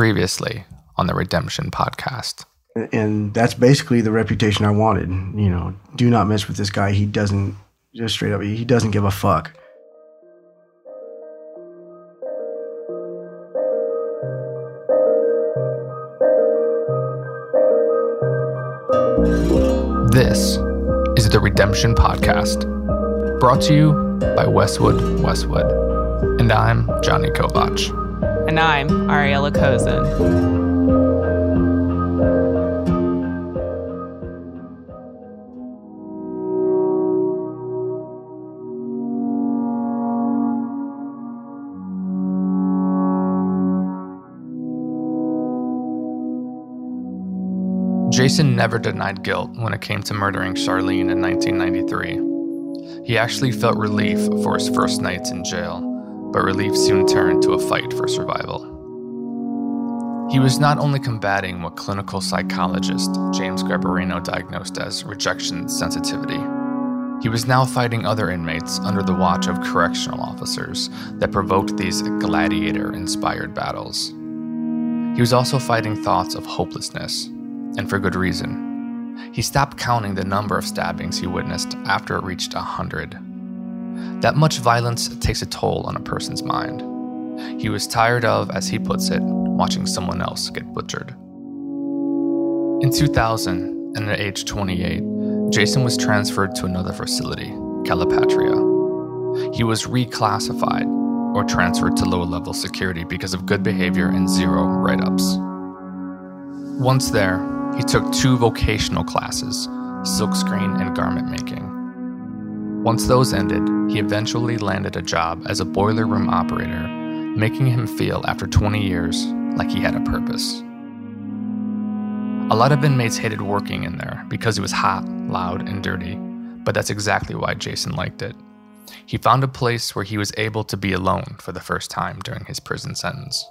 Previously on the Redemption podcast. And that's basically the reputation I wanted. You know, do not mess with this guy. He doesn't, just straight up, he doesn't give a fuck. This is the Redemption Podcast, brought to you by Westwood Westwood. And I'm Johnny Kovach. And I'm Ariella Kozin. Jason never denied guilt when it came to murdering Charlene in 1993. He actually felt relief for his first nights in jail, but relief soon turned to a fight for survival. He was not only combating what clinical psychologist James Garbarino diagnosed as rejection sensitivity, he was now fighting other inmates under the watch of correctional officers that provoked these gladiator inspired battles. He was also fighting thoughts of hopelessness and for good reason. He stopped counting the number of stabbings he witnessed after it reached a hundred. That much violence takes a toll on a person's mind. He was tired of, as he puts it, watching someone else get butchered. In 2000, and at age 28, Jason was transferred to another facility, Calipatria. He was reclassified or transferred to lower level security because of good behavior and zero write ups. Once there, he took two vocational classes silkscreen and garment making. Once those ended, he eventually landed a job as a boiler room operator, making him feel, after 20 years, like he had a purpose. A lot of inmates hated working in there because it was hot, loud, and dirty, but that's exactly why Jason liked it. He found a place where he was able to be alone for the first time during his prison sentence.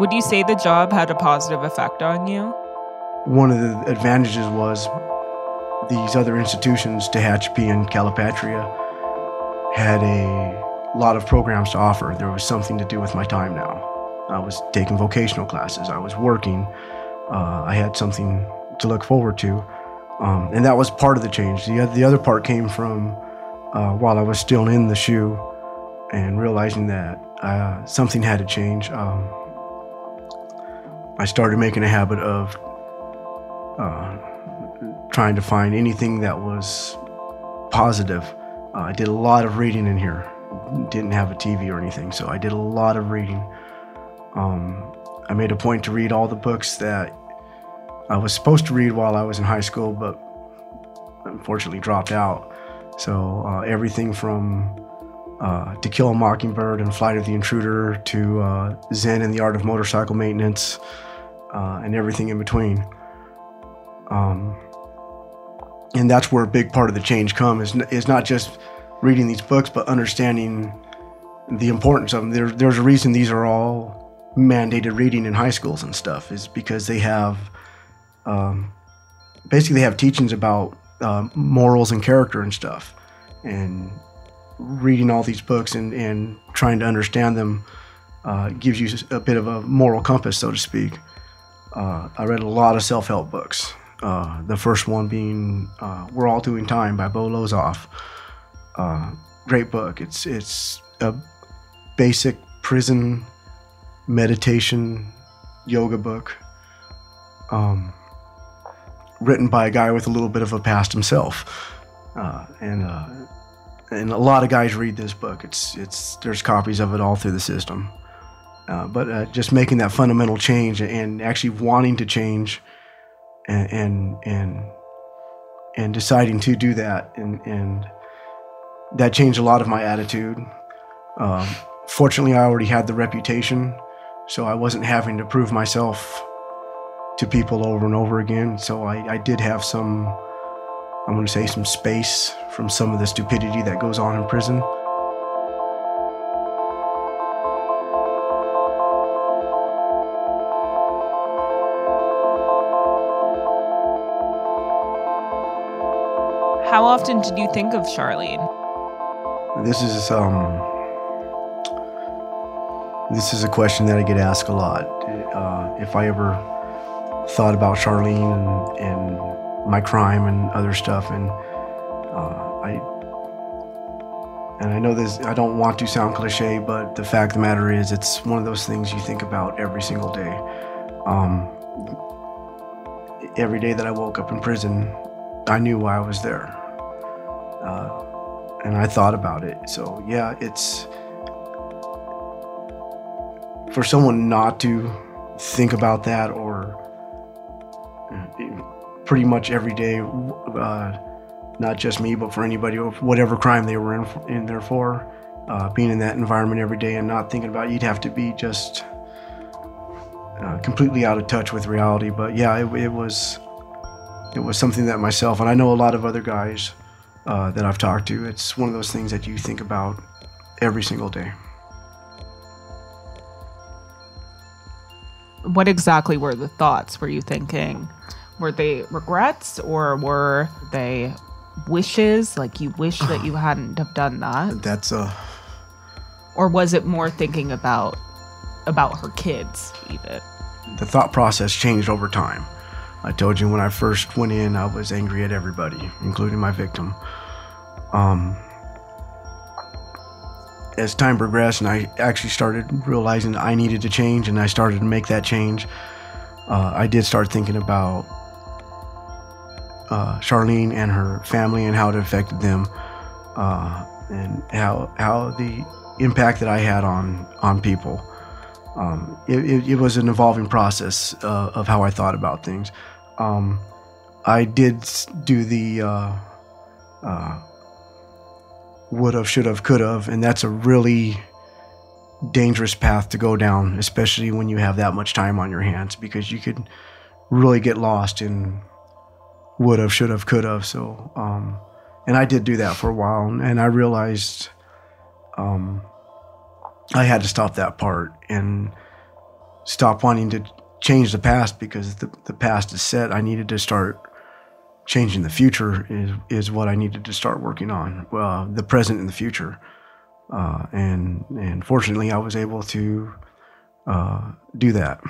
Would you say the job had a positive effect on you? One of the advantages was these other institutions, Tehachapi and Calipatria, had a lot of programs to offer. There was something to do with my time now. I was taking vocational classes, I was working, uh, I had something to look forward to. Um, and that was part of the change. The, the other part came from uh, while I was still in the shoe and realizing that uh, something had to change. Um, I started making a habit of uh, trying to find anything that was positive. Uh, I did a lot of reading in here. Didn't have a TV or anything, so I did a lot of reading. Um, I made a point to read all the books that I was supposed to read while I was in high school, but unfortunately dropped out. So uh, everything from uh, To Kill a Mockingbird and Flight of the Intruder to uh, Zen and the Art of Motorcycle Maintenance uh, and everything in between. Um, and that's where a big part of the change comes is, is not just reading these books, but understanding the importance of them. There, there's a reason these are all mandated reading in high schools and stuff, is because they have um, basically they have teachings about uh, morals and character and stuff. And reading all these books and, and trying to understand them uh, gives you a bit of a moral compass, so to speak. Uh, I read a lot of self help books. Uh, the first one being uh, We're All Doing Time by Bo Lozoff. Uh, great book. It's, it's a basic prison meditation yoga book um, written by a guy with a little bit of a past himself. Uh, and, uh, and a lot of guys read this book. It's, it's, there's copies of it all through the system. Uh, but uh, just making that fundamental change and actually wanting to change and and and, and deciding to do that and, and that changed a lot of my attitude. Um, fortunately, I already had the reputation, so I wasn't having to prove myself to people over and over again. So I, I did have some, I'm going to say, some space from some of the stupidity that goes on in prison. Often did you think of Charlene? This is um, this is a question that I get asked a lot. Uh, if I ever thought about Charlene and, and my crime and other stuff, and uh, I and I know this. I don't want to sound cliche, but the fact of the matter is, it's one of those things you think about every single day. Um, every day that I woke up in prison, I knew why I was there. Uh, and I thought about it. So, yeah, it's for someone not to think about that or pretty much every day, uh, not just me, but for anybody, whatever crime they were in, in there for, uh, being in that environment every day and not thinking about it, you'd have to be just uh, completely out of touch with reality. But yeah, it, it was it was something that myself and I know a lot of other guys uh, that I've talked to. It's one of those things that you think about every single day. What exactly were the thoughts? Were you thinking? Were they regrets or were they wishes? Like you wish that you hadn't have done that? That's a. Or was it more thinking about about her kids even? The thought process changed over time. I told you when I first went in, I was angry at everybody, including my victim. Um, as time progressed and I actually started realizing I needed to change and I started to make that change, uh, I did start thinking about uh, Charlene and her family and how it affected them uh, and how, how the impact that I had on, on people. Um, it, it, it, was an evolving process uh, of how I thought about things. Um, I did do the uh, uh, would have, should have, could have, and that's a really dangerous path to go down, especially when you have that much time on your hands, because you could really get lost in would have, should have, could have. So, um, and I did do that for a while, and I realized um, I had to stop that part and stop wanting to change the past because the, the past is set. I needed to start changing the future is is what I needed to start working on. Uh, the present and the future, uh, and and fortunately, I was able to uh, do that.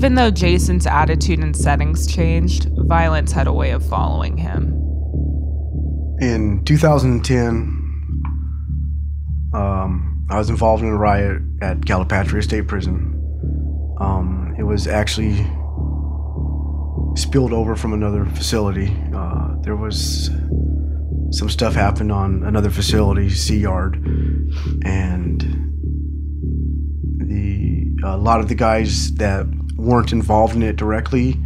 Even though Jason's attitude and settings changed, violence had a way of following him. In 2010, um, I was involved in a riot at Calipatria State Prison. Um, it was actually spilled over from another facility. Uh, there was some stuff happened on another facility, C Yard, and the a lot of the guys that weren't involved in it directly.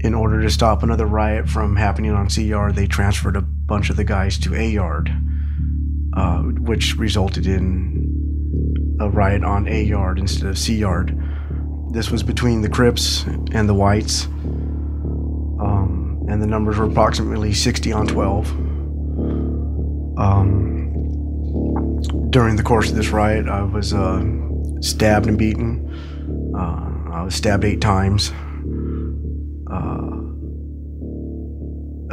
In order to stop another riot from happening on C Yard, they transferred a bunch of the guys to A Yard, uh, which resulted in a riot on A Yard instead of C Yard. This was between the Crips and the Whites, um, and the numbers were approximately 60 on 12. Um, during the course of this riot, I was uh, stabbed and beaten. Uh, I was stabbed eight times. Uh,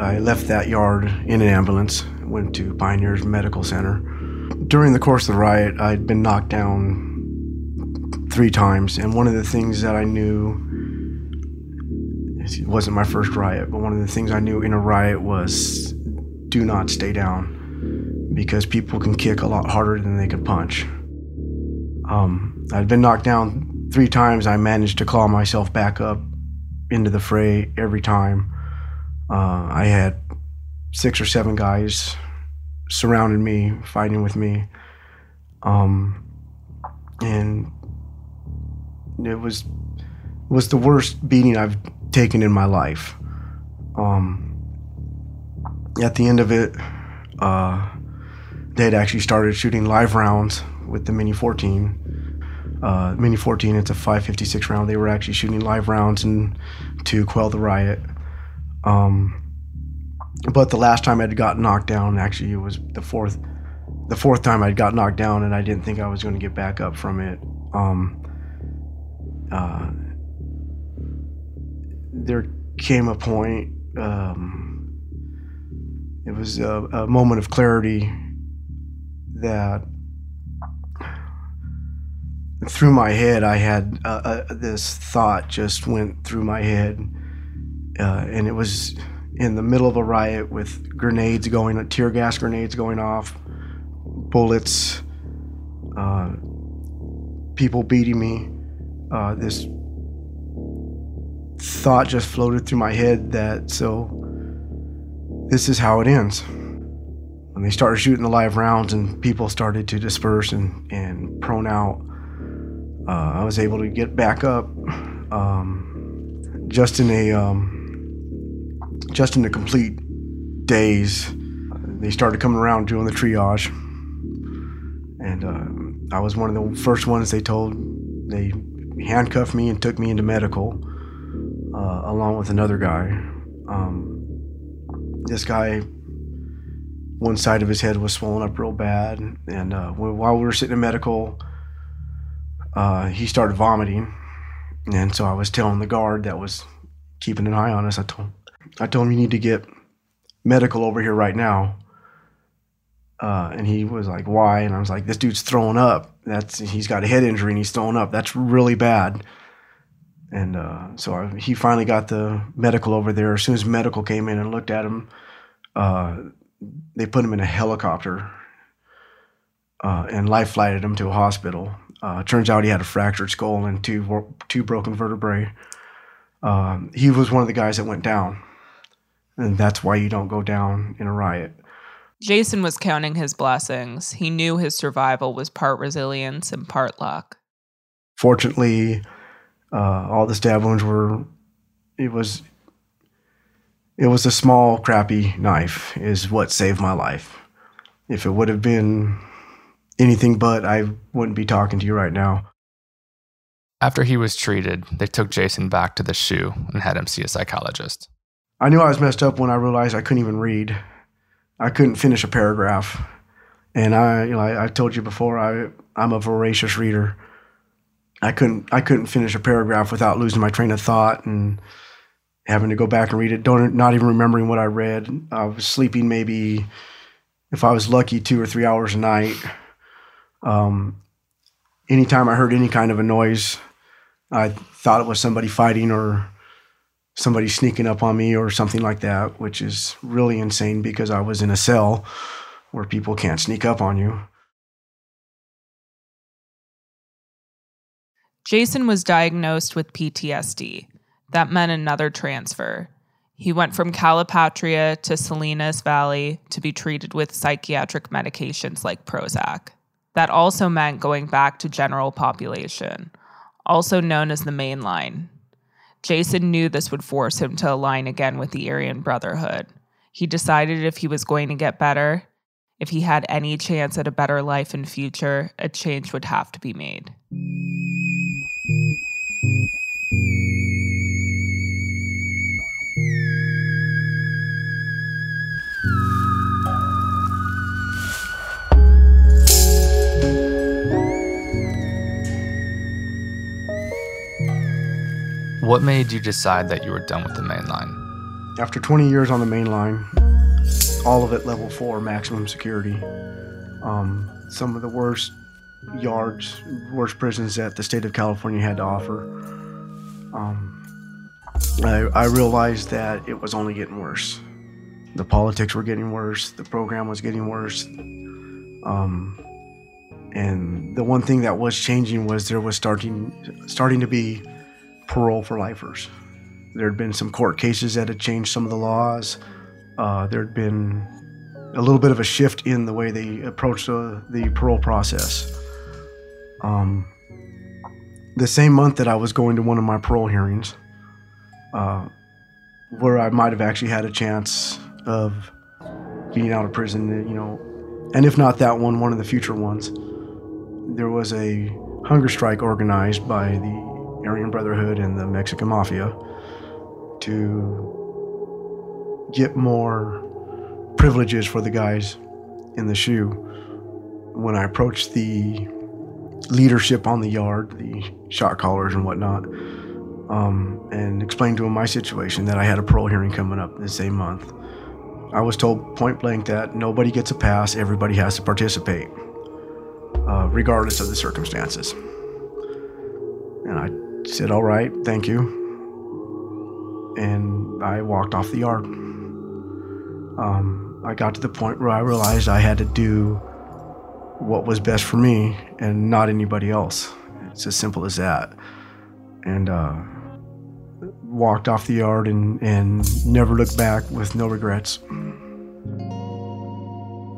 I left that yard in an ambulance, went to Pioneers Medical Center. During the course of the riot, I'd been knocked down three times, and one of the things that I knew it wasn't my first riot, but one of the things I knew in a riot was do not stay down because people can kick a lot harder than they can punch. Um, I'd been knocked down three times I managed to claw myself back up into the fray every time. Uh, I had six or seven guys surrounded me, fighting with me. Um, and it was was the worst beating I've taken in my life. Um, at the end of it, uh, they had actually started shooting live rounds with the Mini 14 Uh, Mini 14, it's a 556 round. They were actually shooting live rounds and to quell the riot. Um, but the last time I'd got knocked down, actually, it was the fourth, the fourth time I'd got knocked down, and I didn't think I was going to get back up from it. Um, uh, there came a point. Um, it was a, a moment of clarity that through my head, I had uh, uh, this thought just went through my head, uh, and it was in the middle of a riot with grenades going, tear gas grenades going off, bullets, uh, people beating me. Uh, this thought just floated through my head that so this is how it ends. When they started shooting the live rounds and people started to disperse and, and prone out, uh, I was able to get back up um, just in a um, just in a complete daze. They started coming around doing the triage, and uh, I was one of the first ones they told. They handcuffed me and took me into medical, uh, along with another guy. Um, this guy, one side of his head was swollen up real bad, and uh, while we were sitting in medical, uh, he started vomiting, and so I was telling the guard that was keeping an eye on us. I told I told him you need to get medical over here right now. Uh, and he was like, "Why?" And I was like, "This dude's throwing up. That's he's got a head injury and he's throwing up. That's really bad." And uh, so I, he finally got the medical over there. As soon as medical came in and looked at him, uh, they put him in a helicopter uh, and life flighted him to a hospital. Uh, turns out he had a fractured skull and two two broken vertebrae. Um, he was one of the guys that went down, and that's why you don't go down in a riot. Jason was counting his blessings. He knew his survival was part resilience and part luck. Fortunately, uh, all the stab wounds were. It was. It was a small, crappy knife, is what saved my life. If it would have been anything but, I wouldn't be talking to you right now. After he was treated, they took Jason back to the shoe and had him see a psychologist. I knew I was messed up when I realized I couldn't even read. I couldn't finish a paragraph. And I, you know, I, I told you before, I, I'm a voracious reader. I couldn't, I couldn't finish a paragraph without losing my train of thought and having to go back and read it. Don't, not even remembering what I read. I was sleeping maybe, if I was lucky, two or three hours a night. Um, anytime I heard any kind of a noise, I thought it was somebody fighting or somebody sneaking up on me or something like that, which is really insane because I was in a cell where people can't sneak up on you. Jason was diagnosed with PTSD. That meant another transfer. He went from Calipatria to Salinas Valley to be treated with psychiatric medications like Prozac. That also meant going back to general population, also known as the main line. Jason knew this would force him to align again with the Aryan Brotherhood. He decided if he was going to get better, if he had any chance at a better life and future, a change would have to be made. What made you decide that you were done with the main line? After 20 years on the main line, all of it level four, maximum security. Um, some of the worst yards, worst prisons that the state of California had to offer. Um, I, I realized that it was only getting worse. The politics were getting worse. The program was getting worse. Um, and the one thing that was changing was there was starting starting to be parole for lifers. There had been some court cases that had changed some of the laws. Uh, there had been a little bit of a shift in the way they approached the, the parole process. Um, the same month that I was going to one of my parole hearings, uh, where I might have actually had a chance of getting out of prison, you know, and if not that one, one of the future ones, there was a hunger strike organized by the Aryan Brotherhood and the Mexican Mafia to get more privileges for the guys in the shoe. When I approached the leadership on the yard, the shot callers and whatnot, um, and explained to them my situation that I had a parole hearing coming up the same month. I was told point blank that nobody gets a pass, everybody has to participate, uh, regardless of the circumstances. And I said, All right, thank you. And I walked off the yard. Um, I got to the point where I realized I had to do what was best for me and not anybody else. It's as simple as that. And uh, walked off the yard and, and never looked back with no regrets.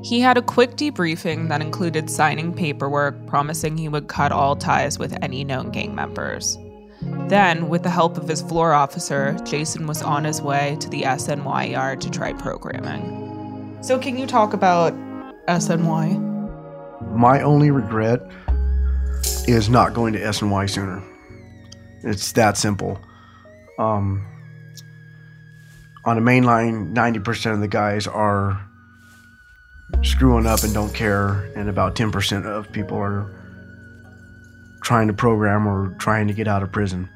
He had a quick debriefing that included signing paperwork promising he would cut all ties with any known gang members. Then, with the help of his floor officer, Jason was on his way to the SNY yard to try programming. So, can you talk about SNY? My only regret is not going to SNY sooner. It's that simple. Um, on a main line, 90% of the guys are screwing up and don't care, and about 10% of people are trying to program or trying to get out of prison.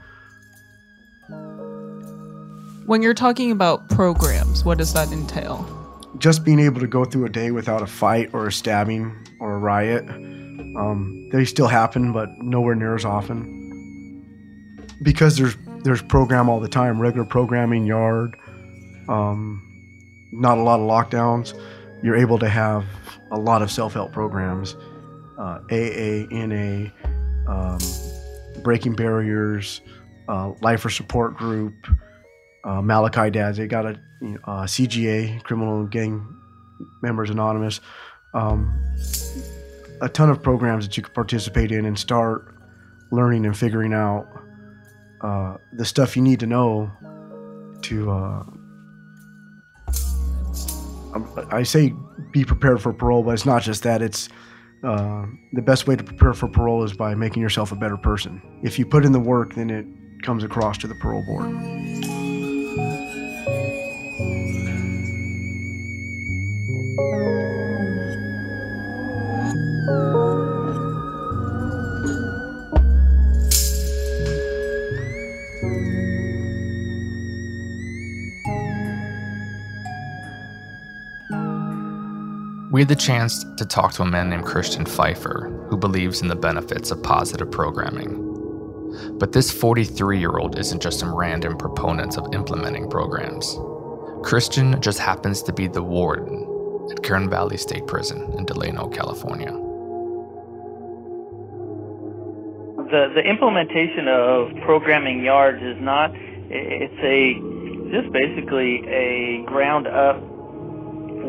When you're talking about programs, what does that entail? Just being able to go through a day without a fight or a stabbing or a riot. Um, they still happen, but nowhere near as often. Because there's there's program all the time, regular programming, yard, um, not a lot of lockdowns. You're able to have a lot of self-help programs, uh, AA, NA, um, breaking barriers, uh, lifer support group, uh, Malachi Dads. They got a you know, uh, CGA, Criminal Gang Members Anonymous. Um, a ton of programs that you can participate in and start learning and figuring out uh, the stuff you need to know to. Uh, I say be prepared for parole, but it's not just that. It's uh, the best way to prepare for parole is by making yourself a better person. If you put in the work, then it comes across to the parole board. We had the chance to talk to a man named Christian Pfeiffer who believes in the benefits of positive programming. But this 43 year old isn't just some random proponent of implementing programs. Christian just happens to be the warden at Kern Valley State Prison in Delano, California. The, the implementation of programming yards is not, it's a, just basically a ground up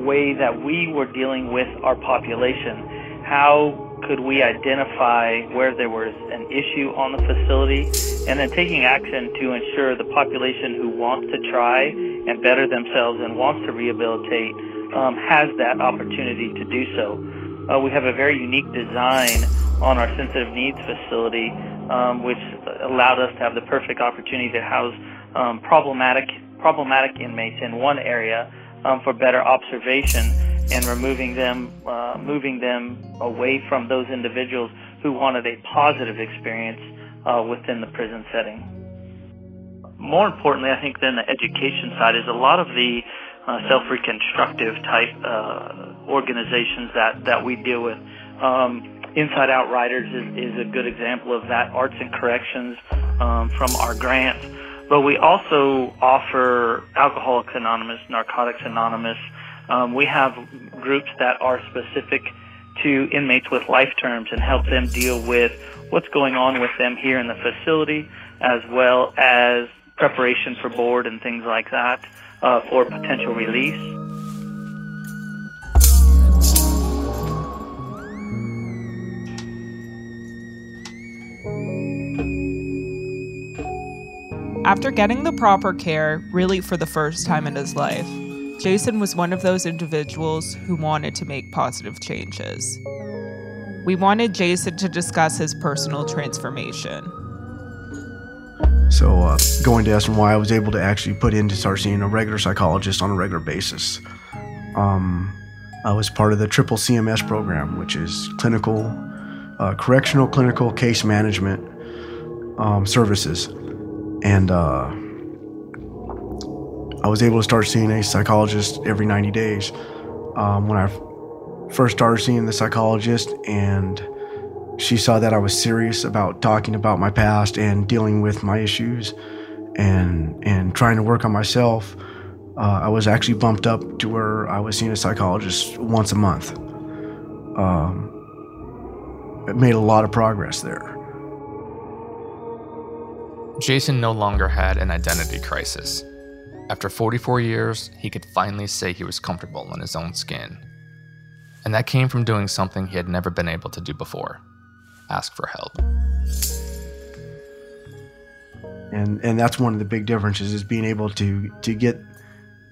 way that we were dealing with our population. How could we identify where there was an issue on the facility and then taking action to ensure the population who wants to try and better themselves and wants to rehabilitate um, has that opportunity to do so. Uh, we have a very unique design on our sensitive needs facility, um, which allowed us to have the perfect opportunity to house um, problematic problematic inmates in one area um, for better observation and removing them, uh, moving them away from those individuals who wanted a positive experience uh, within the prison setting. More importantly, I think than the education side is a lot of the uh, self-reconstructive type uh, organizations that, that we deal with. Um, InsideOUT Writers is, is a good example of that. Arts and Corrections um, from our grants but we also offer Alcoholics Anonymous, Narcotics Anonymous. Um, we have groups that are specific to inmates with life terms and help them deal with what's going on with them here in the facility, as well as preparation for board and things like that uh, for potential release. After getting the proper care, really for the first time in his life, Jason was one of those individuals who wanted to make positive changes. We wanted Jason to discuss his personal transformation. So, uh, going to SNY, I was able to actually put in to start seeing a regular psychologist on a regular basis. Um, I was part of the triple CMS program, which is clinical, uh, correctional clinical case management um, services. And uh, I was able to start seeing a psychologist every 90 days. Um, when I first started seeing the psychologist, and she saw that I was serious about talking about my past and dealing with my issues and, and trying to work on myself uh, I was actually bumped up to where I was seeing a psychologist once a month. Um, it made a lot of progress there. Jason no longer had an identity crisis. After 44 years, he could finally say he was comfortable in his own skin. And that came from doing something he had never been able to do before ask for help. And, and that's one of the big differences is being able to, to get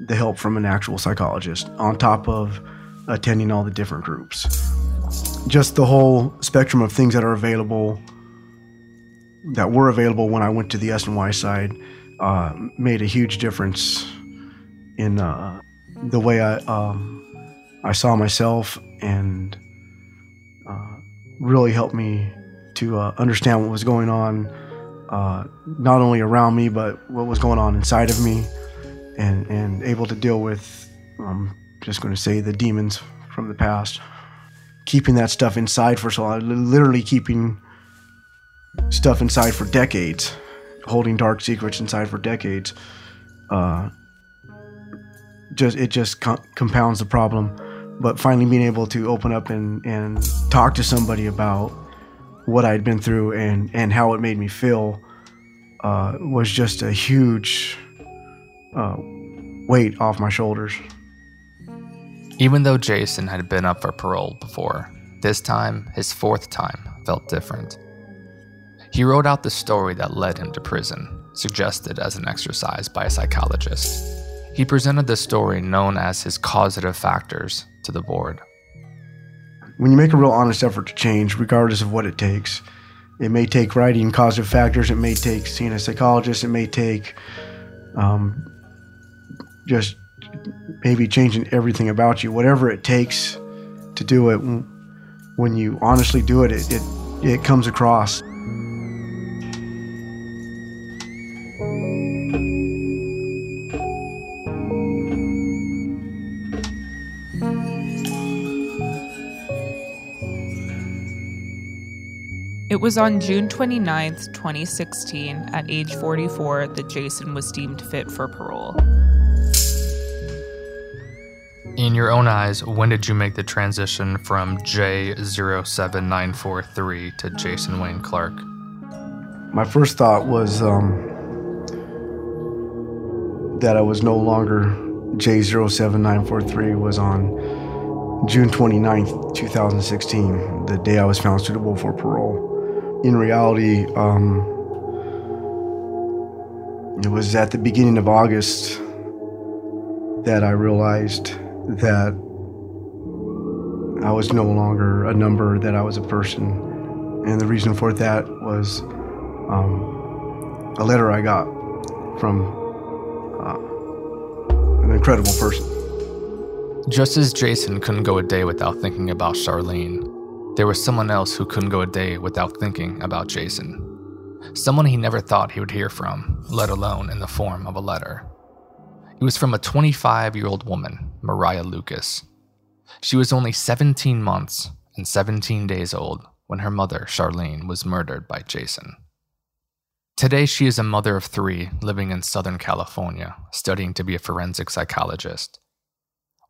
the help from an actual psychologist on top of attending all the different groups. Just the whole spectrum of things that are available, that were available when I went to the SNY side, uh, made a huge difference in uh, the way I um, I saw myself and uh, really helped me to uh, understand what was going on, uh, not only around me but what was going on inside of me and and able to deal with I'm just going to say the demons from the past. Keeping that stuff inside for so long literally keeping stuff inside for decades holding dark secrets inside for decades uh, just it just co- compounds the problem but finally being able to open up and and talk to somebody about what I'd been through and and how it made me feel uh, was just a huge uh, weight off my shoulders. Even though Jason had been up for parole before, this time, his fourth time, felt different. He wrote out the story that led him to prison, suggested as an exercise by a psychologist. He presented the story known as his causative factors to the board. When you make a real honest effort to change, regardless of what it takes, it may take writing causative factors, it may take seeing a psychologist, it may take um, just maybe changing everything about you, whatever it takes to do it. When you honestly do it, it, it, it comes across. Was on June 29, 2016, at age 44, that Jason was deemed fit for parole. In your own eyes, when did you make the transition from J07943 to Jason Wayne Clark? My first thought was um, that I was no longer J07943 was on June 29th, 2016, the day I was found suitable for parole in reality, um, it was at the beginning of August that I realized that I was no longer a number, that I was a person. And the reason for that was um, a letter I got from uh, an incredible person. Just as Jason couldn't go a day without thinking about Charlene, there was someone else who couldn't go a day without thinking about Jason. Someone he never thought he would hear from, let alone in the form of a letter. It was from a 25 year old woman, Mariah Lucas. She was only 17 months and 17 days old when her mother, Charlene, was murdered by Jason. Today, she is a mother of three living in Southern California, studying to be a forensic psychologist.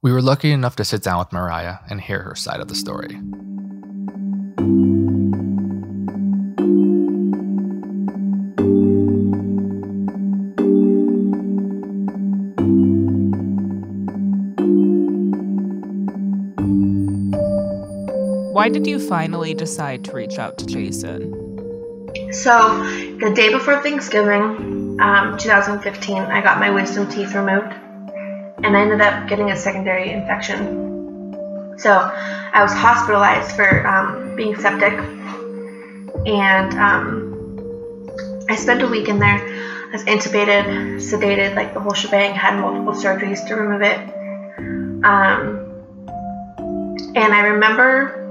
We were lucky enough to sit down with Mariah and hear her side of the story. Why did you finally decide to reach out to Jason? So, the day before Thanksgiving, um, 2015, I got my wisdom teeth removed, and I ended up getting a secondary infection. So I was hospitalized for um, being septic, and um, I spent a week in there. I was intubated, sedated, like the whole shebang. Had multiple surgeries to remove it. Um, and I remember,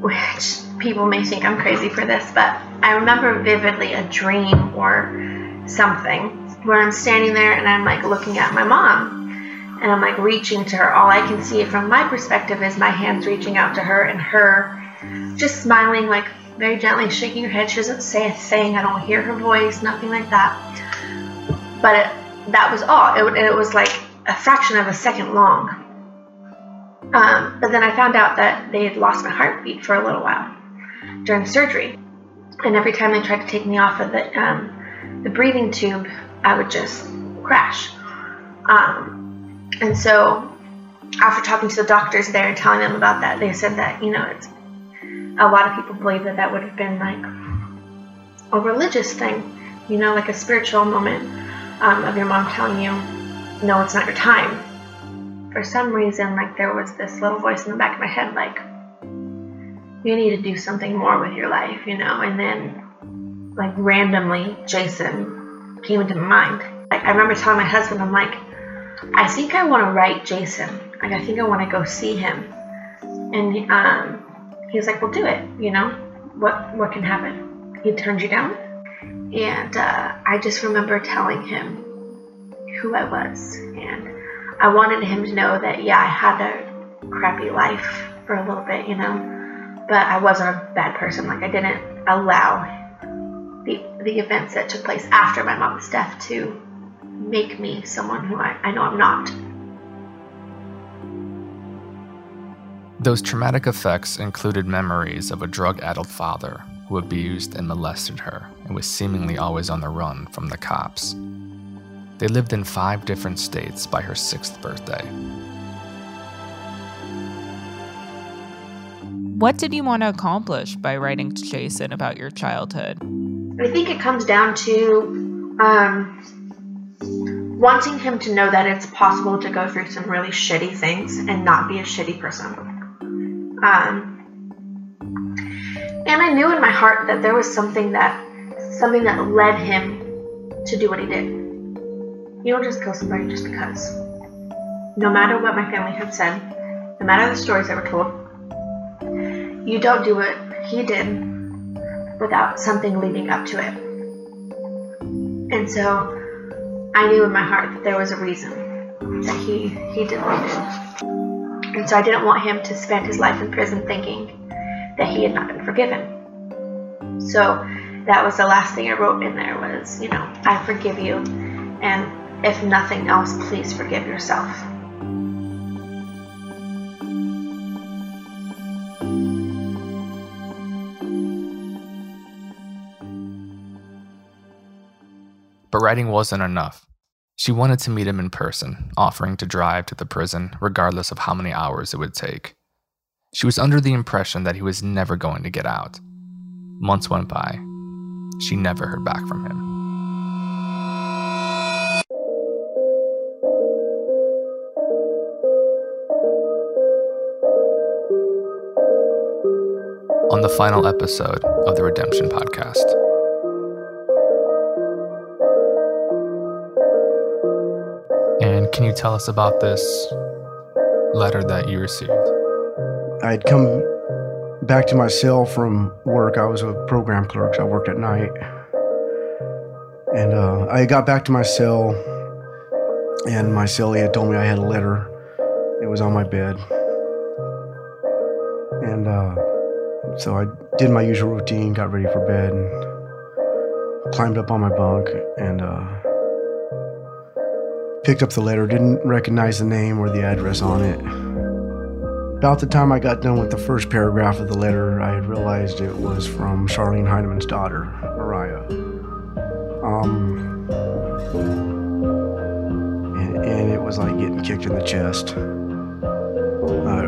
which people may think I'm crazy for this, but I remember vividly a dream or something where I'm standing there and I'm like looking at my mom and I'm like reaching to her. All I can see from my perspective is my hands reaching out to her and her just smiling, like very gently shaking her head. She doesn't say a thing. I don't hear her voice, nothing like that. But it, that was all. It, it was like a fraction of a second long. Um, but then I found out that they had lost my heartbeat for a little while during surgery. And every time they tried to take me off of the, um, the breathing tube, I would just crash. Um, and so after talking to the doctors there and telling them about that, they said that, you know, it's a lot of people believe that that would have been like a religious thing, you know, like a spiritual moment um, of your mom telling you, no, it's not your time. For some reason, like there was this little voice in the back of my head, like, you need to do something more with your life, you know, and then like randomly Jason came into my mind. Like I remember telling my husband, I'm like, I think I want to write Jason. Like I think I want to go see him. And um, he was like, "Well, do it. You know, what what can happen?" He turned you down, and uh, I just remember telling him who I was, and I wanted him to know that yeah, I had a crappy life for a little bit, you know, but I wasn't a bad person. Like I didn't allow the the events that took place after my mom's death to make me someone who I, I know I'm not. Those traumatic effects included memories of a drug addled father who abused and molested her and was seemingly always on the run from the cops. They lived in five different states by her sixth birthday. What did you want to accomplish by writing to Jason about your childhood? I think it comes down to um, wanting him to know that it's possible to go through some really shitty things and not be a shitty person. Um, and I knew in my heart that there was something that something that led him to do what he did. You don't just kill somebody just because. No matter what my family had said, no matter the stories that were told, you don't do what he did without something leading up to it. And so I knew in my heart that there was a reason that he, he did what he did. And so I didn't want him to spend his life in prison thinking that he had not been forgiven. So that was the last thing I wrote in there was, you know, I forgive you. And if nothing else, please forgive yourself. But writing wasn't enough. She wanted to meet him in person, offering to drive to the prison, regardless of how many hours it would take. She was under the impression that he was never going to get out. Months went by. She never heard back from him. On the final episode of the Redemption Podcast. And can you tell us about this letter that you received? I'd come back to my cell from work. I was a program clerk, so I worked at night. And uh, I got back to my cell, and my cellie had told me I had a letter. It was on my bed. And uh, so I did my usual routine, got ready for bed, climbed up on my bunk, and uh, picked up the letter. Didn't recognize the name or the address on it. About the time I got done with the first paragraph of the letter, I had realized it was from Charlene Heinemann's daughter, Mariah. Um, and, and it was like getting kicked in the chest.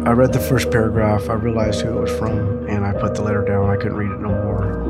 I read the first paragraph, I realized who it was from, and I put the letter down. I couldn't read it no more.